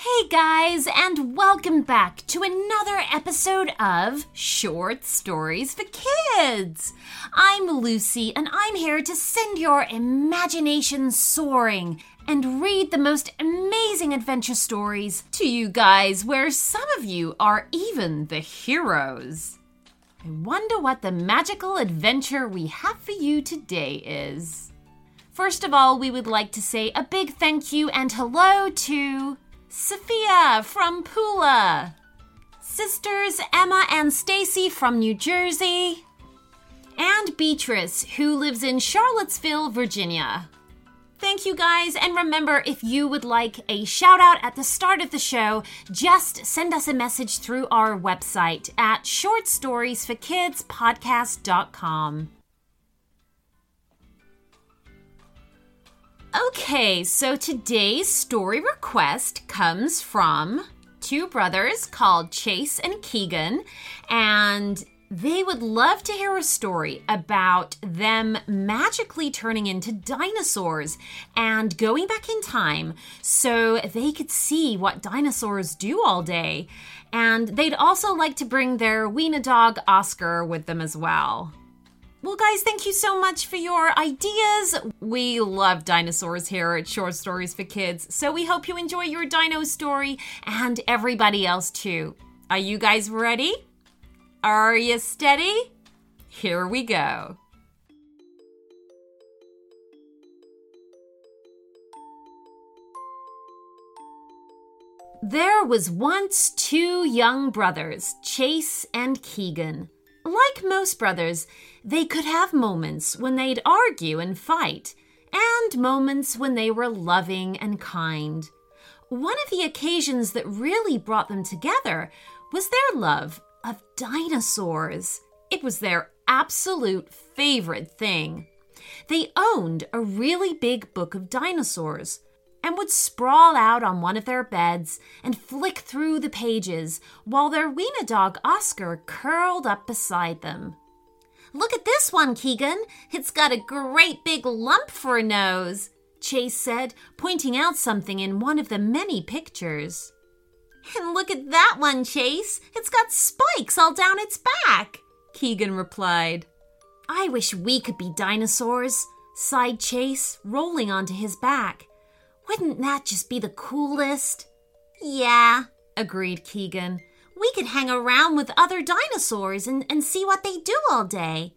Hey guys, and welcome back to another episode of Short Stories for Kids. I'm Lucy, and I'm here to send your imagination soaring and read the most amazing adventure stories to you guys, where some of you are even the heroes. I wonder what the magical adventure we have for you today is. First of all, we would like to say a big thank you and hello to Sophia from Pula, sisters Emma and Stacy from New Jersey, and Beatrice, who lives in Charlottesville, Virginia. Thank you guys, and remember if you would like a shout out at the start of the show, just send us a message through our website at shortstoriesforkidspodcast.com. Okay, so today's story request comes from two brothers called Chase and Keegan, and they would love to hear a story about them magically turning into dinosaurs and going back in time so they could see what dinosaurs do all day. And they'd also like to bring their wiener dog Oscar with them as well. Well, guys, thank you so much for your ideas. We love dinosaurs here at Short Stories for Kids, so we hope you enjoy your dino story and everybody else too. Are you guys ready? Are you steady? Here we go. There was once two young brothers, Chase and Keegan. Like most brothers, they could have moments when they'd argue and fight, and moments when they were loving and kind. One of the occasions that really brought them together was their love of dinosaurs. It was their absolute favorite thing. They owned a really big book of dinosaurs and would sprawl out on one of their beds and flick through the pages while their wiener dog Oscar curled up beside them. Look at this one, Keegan. It's got a great big lump for a nose, Chase said, pointing out something in one of the many pictures. And look at that one, Chase. It's got spikes all down its back, Keegan replied. I wish we could be dinosaurs, sighed Chase, rolling onto his back. Wouldn't that just be the coolest? Yeah, agreed Keegan. We could hang around with other dinosaurs and, and see what they do all day.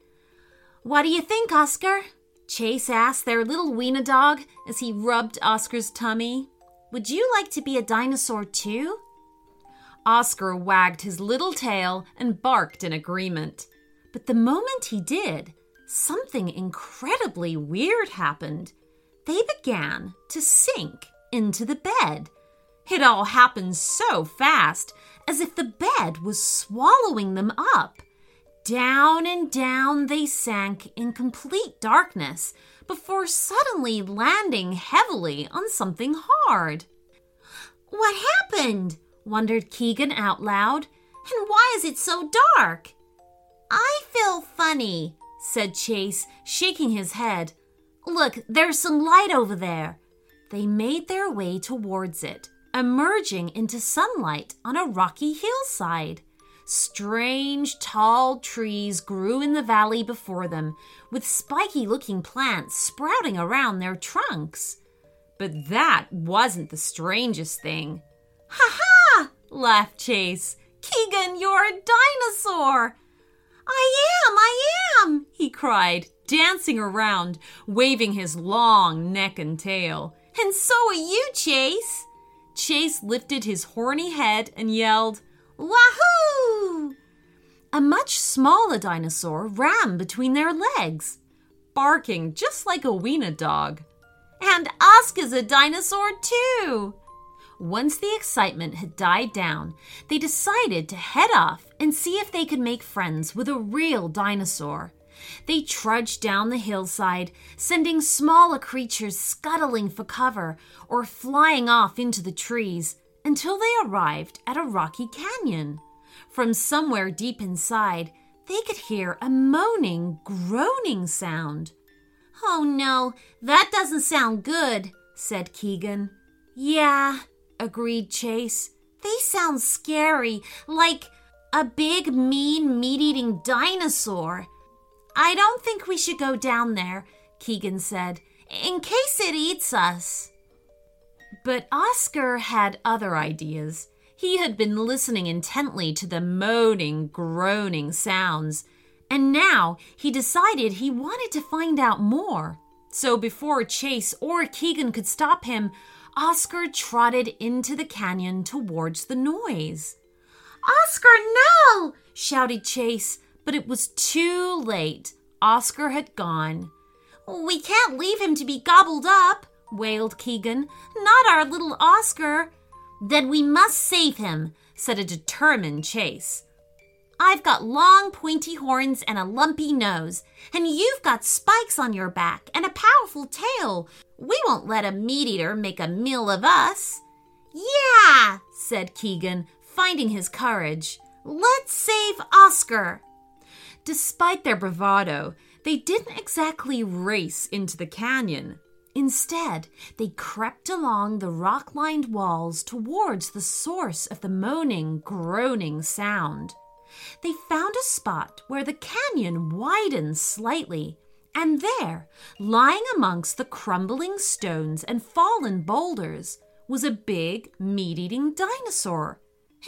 What do you think, Oscar? Chase asked their little wiener dog as he rubbed Oscar's tummy. Would you like to be a dinosaur too? Oscar wagged his little tail and barked in agreement. But the moment he did, something incredibly weird happened they began to sink into the bed. It all happened so fast, as if the bed was swallowing them up. Down and down they sank in complete darkness before suddenly landing heavily on something hard. What happened? wondered Keegan out loud. And why is it so dark? I feel funny, said Chase, shaking his head. Look, there's some light over there. They made their way towards it, emerging into sunlight on a rocky hillside. Strange, tall trees grew in the valley before them, with spiky looking plants sprouting around their trunks. But that wasn't the strangest thing. Ha ha! laughed Chase. Keegan, you're a dinosaur! I am, I am, he cried, dancing around, waving his long neck and tail. And so are you, Chase. Chase lifted his horny head and yelled, Wahoo! A much smaller dinosaur ran between their legs, barking just like a wiener dog. And Oscar's a dinosaur, too. Once the excitement had died down, they decided to head off and see if they could make friends with a real dinosaur. They trudged down the hillside, sending smaller creatures scuttling for cover or flying off into the trees until they arrived at a rocky canyon. From somewhere deep inside, they could hear a moaning, groaning sound. Oh no, that doesn't sound good, said Keegan. Yeah, agreed Chase. They sound scary, like a big, mean, meat eating dinosaur. I don't think we should go down there, Keegan said, in case it eats us. But Oscar had other ideas. He had been listening intently to the moaning, groaning sounds, and now he decided he wanted to find out more. So before Chase or Keegan could stop him, Oscar trotted into the canyon towards the noise. Oscar, no! shouted Chase, but it was too late. Oscar had gone. We can't leave him to be gobbled up, wailed Keegan. Not our little Oscar. Then we must save him, said a determined Chase. I've got long, pointy horns and a lumpy nose, and you've got spikes on your back and a powerful tail. We won't let a meat eater make a meal of us. Yeah, said Keegan, finding his courage. Let's save Oscar. Despite their bravado, they didn't exactly race into the canyon. Instead, they crept along the rock lined walls towards the source of the moaning, groaning sound. They found a spot where the canyon widened slightly, and there, lying amongst the crumbling stones and fallen boulders, was a big, meat eating dinosaur.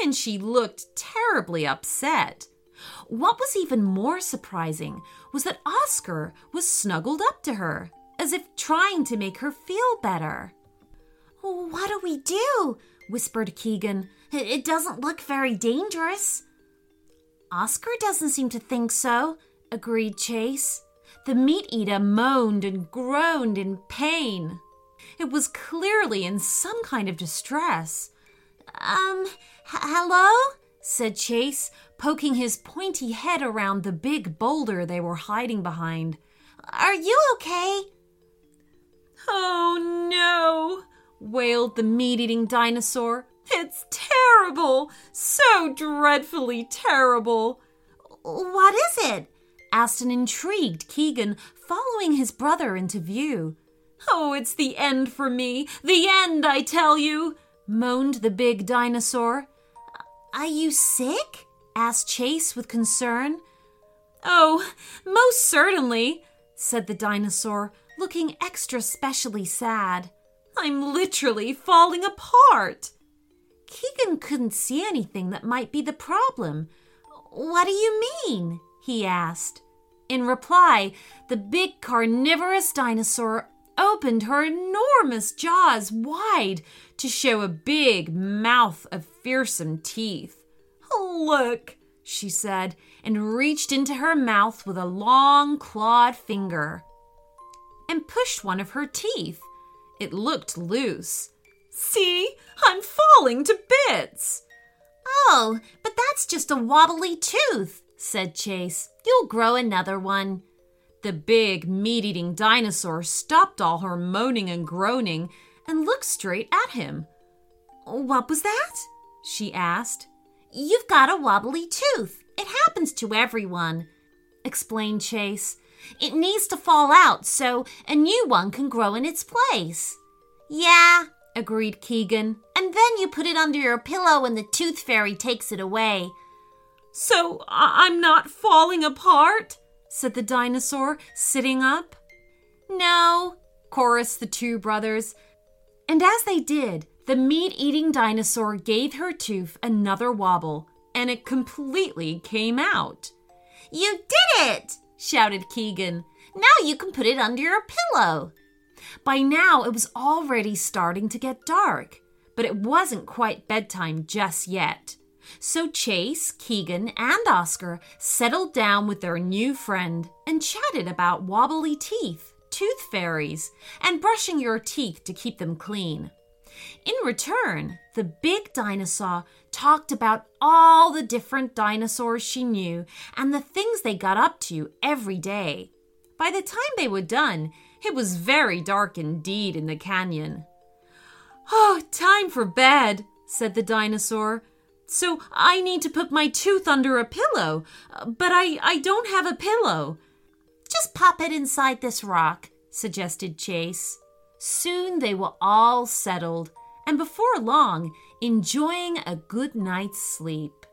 And she looked terribly upset. What was even more surprising was that Oscar was snuggled up to her as if trying to make her feel better. What do we do? whispered Keegan. It doesn't look very dangerous. Oscar doesn't seem to think so, agreed Chase. The meat eater moaned and groaned in pain. It was clearly in some kind of distress. Um, hello? said Chase, poking his pointy head around the big boulder they were hiding behind. Are you okay? Oh no, wailed the meat eating dinosaur. It's terrible, so dreadfully terrible. What is it? asked an intrigued Keegan, following his brother into view. Oh, it's the end for me, the end, I tell you, moaned the big dinosaur. Are you sick? Asked Chase with concern. Oh, most certainly, said the dinosaur, looking extra specially sad. I'm literally falling apart. Keegan couldn't see anything that might be the problem. What do you mean? he asked. In reply, the big carnivorous dinosaur opened her enormous jaws wide to show a big mouth of fearsome teeth. Look, she said, and reached into her mouth with a long clawed finger and pushed one of her teeth. It looked loose. See, I'm falling to bits. Oh, but that's just a wobbly tooth, said Chase. You'll grow another one. The big, meat eating dinosaur stopped all her moaning and groaning and looked straight at him. What was that? she asked. You've got a wobbly tooth. It happens to everyone, explained Chase. It needs to fall out so a new one can grow in its place. Yeah, agreed Keegan. And then you put it under your pillow and the tooth fairy takes it away. So I'm not falling apart? said the dinosaur, sitting up. No, chorused the two brothers. And as they did, the meat eating dinosaur gave her tooth another wobble, and it completely came out. You did it! shouted Keegan. Now you can put it under your pillow. By now, it was already starting to get dark, but it wasn't quite bedtime just yet. So Chase, Keegan, and Oscar settled down with their new friend and chatted about wobbly teeth, tooth fairies, and brushing your teeth to keep them clean. In return, the big dinosaur talked about all the different dinosaurs she knew and the things they got up to every day. By the time they were done, it was very dark indeed in the canyon. Oh, time for bed, said the dinosaur. So I need to put my tooth under a pillow, but I, I don't have a pillow. Just pop it inside this rock, suggested Chase. Soon they were all settled, and before long, enjoying a good night's sleep.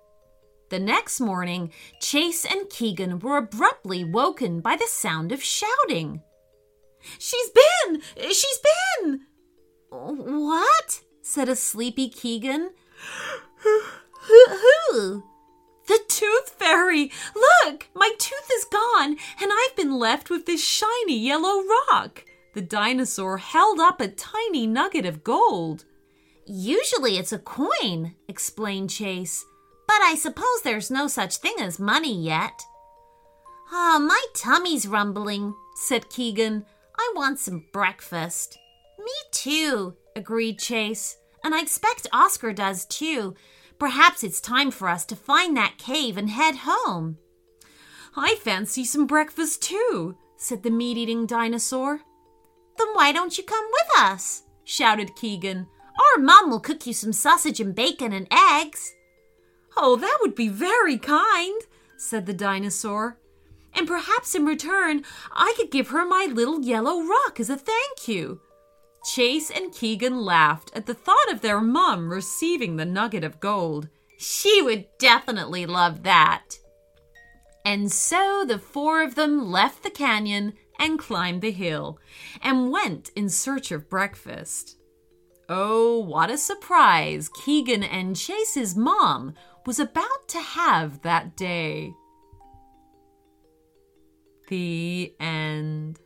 The next morning, Chase and Keegan were abruptly woken by the sound of shouting. She's been! She's been! What? said a sleepy Keegan. Who? The tooth fairy! Look, my tooth is gone, and I've been left with this shiny yellow rock. The dinosaur held up a tiny nugget of gold. Usually it's a coin, explained Chase, but I suppose there's no such thing as money yet. Ah, oh, my tummy's rumbling, said Keegan. I want some breakfast. Me too, agreed Chase. And I expect Oscar does too. Perhaps it's time for us to find that cave and head home. I fancy some breakfast too, said the meat eating dinosaur. Then why don't you come with us? shouted Keegan. Our mom will cook you some sausage and bacon and eggs. Oh, that would be very kind, said the dinosaur. And perhaps in return, I could give her my little yellow rock as a thank you. Chase and Keegan laughed at the thought of their mum receiving the nugget of gold. She would definitely love that. And so the four of them left the canyon and climbed the hill and went in search of breakfast. Oh, what a surprise Keegan and Chase's mom was about to have that day. The end.